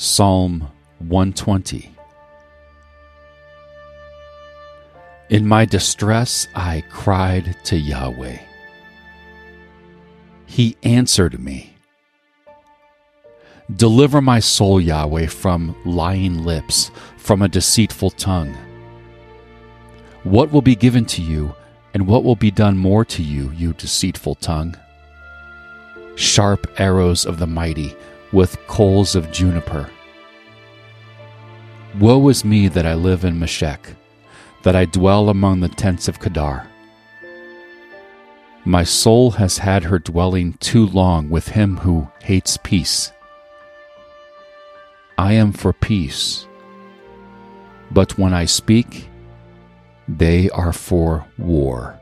Psalm 120 In my distress I cried to Yahweh. He answered me. Deliver my soul, Yahweh, from lying lips, from a deceitful tongue. What will be given to you, and what will be done more to you, you deceitful tongue? Sharp arrows of the mighty with coals of juniper. Woe is me that I live in Meshech, that I dwell among the tents of Kedar. My soul has had her dwelling too long with him who hates peace. I am for peace, but when I speak, they are for war.